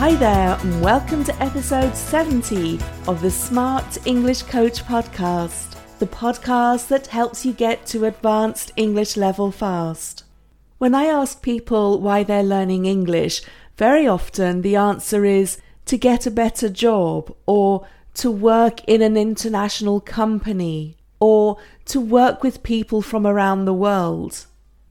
Hi there, and welcome to episode 70 of the Smart English Coach podcast, the podcast that helps you get to advanced English level fast. When I ask people why they're learning English, very often the answer is to get a better job, or to work in an international company, or to work with people from around the world.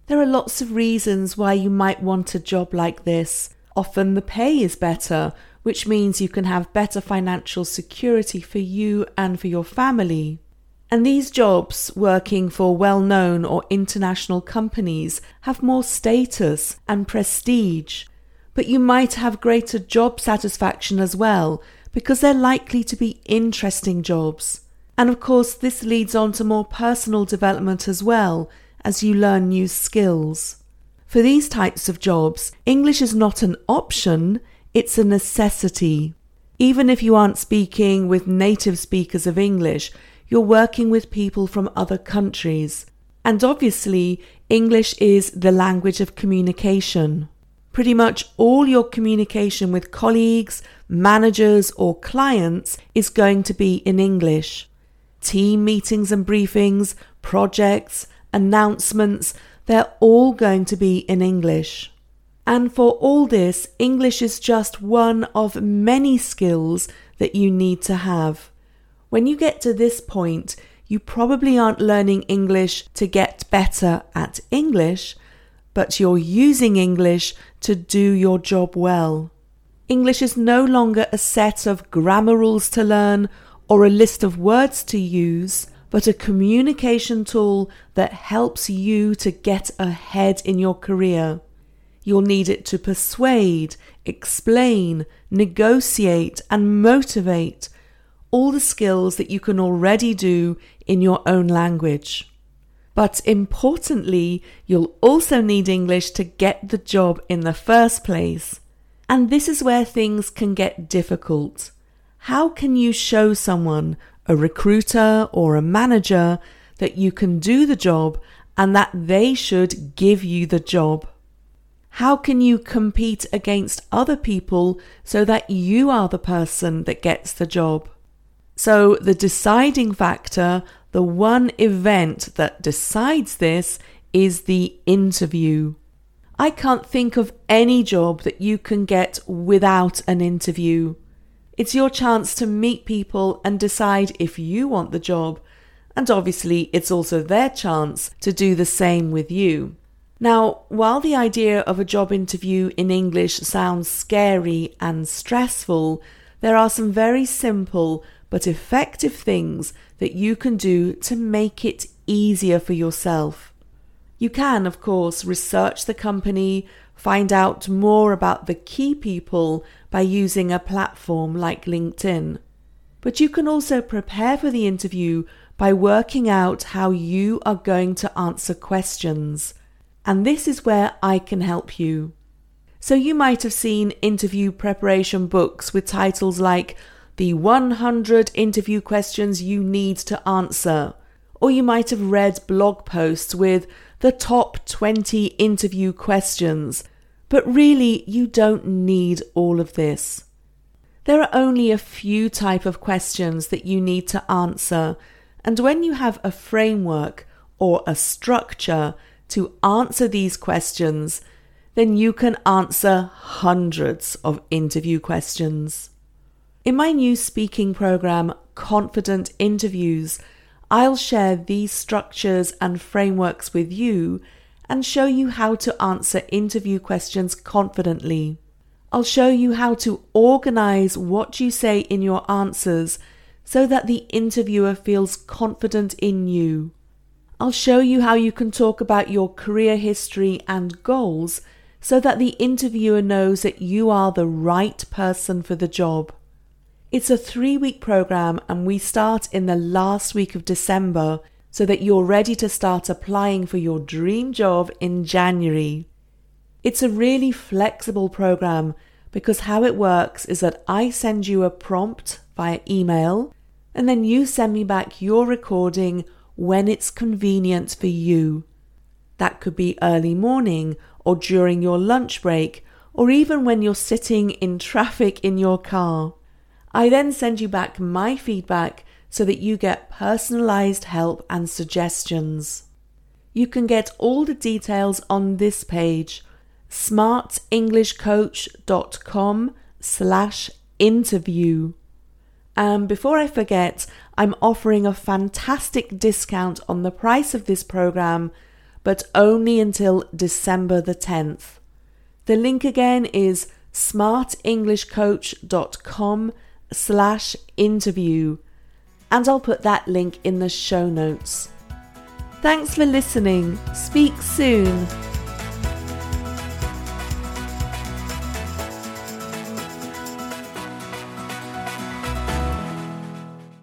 There are lots of reasons why you might want a job like this. Often the pay is better, which means you can have better financial security for you and for your family. And these jobs, working for well known or international companies, have more status and prestige. But you might have greater job satisfaction as well, because they're likely to be interesting jobs. And of course, this leads on to more personal development as well, as you learn new skills. For these types of jobs, English is not an option, it's a necessity. Even if you aren't speaking with native speakers of English, you're working with people from other countries. And obviously, English is the language of communication. Pretty much all your communication with colleagues, managers, or clients is going to be in English. Team meetings and briefings, projects, announcements, they're all going to be in English. And for all this, English is just one of many skills that you need to have. When you get to this point, you probably aren't learning English to get better at English, but you're using English to do your job well. English is no longer a set of grammar rules to learn or a list of words to use, but a communication tool that helps you to get ahead in your career. You'll need it to persuade, explain, negotiate, and motivate all the skills that you can already do in your own language. But importantly, you'll also need English to get the job in the first place. And this is where things can get difficult. How can you show someone a recruiter or a manager that you can do the job and that they should give you the job? How can you compete against other people so that you are the person that gets the job? So, the deciding factor, the one event that decides this, is the interview. I can't think of any job that you can get without an interview. It's your chance to meet people and decide if you want the job. And obviously, it's also their chance to do the same with you. Now, while the idea of a job interview in English sounds scary and stressful, there are some very simple but effective things that you can do to make it easier for yourself. You can, of course, research the company, find out more about the key people by using a platform like LinkedIn. But you can also prepare for the interview by working out how you are going to answer questions. And this is where I can help you. So you might have seen interview preparation books with titles like The 100 Interview Questions You Need to Answer. Or you might have read blog posts with the top 20 interview questions but really, you don't need all of this. There are only a few type of questions that you need to answer, and when you have a framework or a structure to answer these questions, then you can answer hundreds of interview questions. In my new speaking program, Confident Interviews, I'll share these structures and frameworks with you and show you how to answer interview questions confidently. I'll show you how to organize what you say in your answers so that the interviewer feels confident in you. I'll show you how you can talk about your career history and goals so that the interviewer knows that you are the right person for the job. It's a three week program and we start in the last week of December so that you're ready to start applying for your dream job in January. It's a really flexible program because how it works is that I send you a prompt via email and then you send me back your recording when it's convenient for you. That could be early morning or during your lunch break or even when you're sitting in traffic in your car. I then send you back my feedback so that you get personalized help and suggestions. You can get all the details on this page smartenglishcoach.com slash interview. And before I forget, I'm offering a fantastic discount on the price of this program, but only until December the 10th. The link again is smartenglishcoach.com slash interview, and I'll put that link in the show notes. Thanks for listening. Speak soon.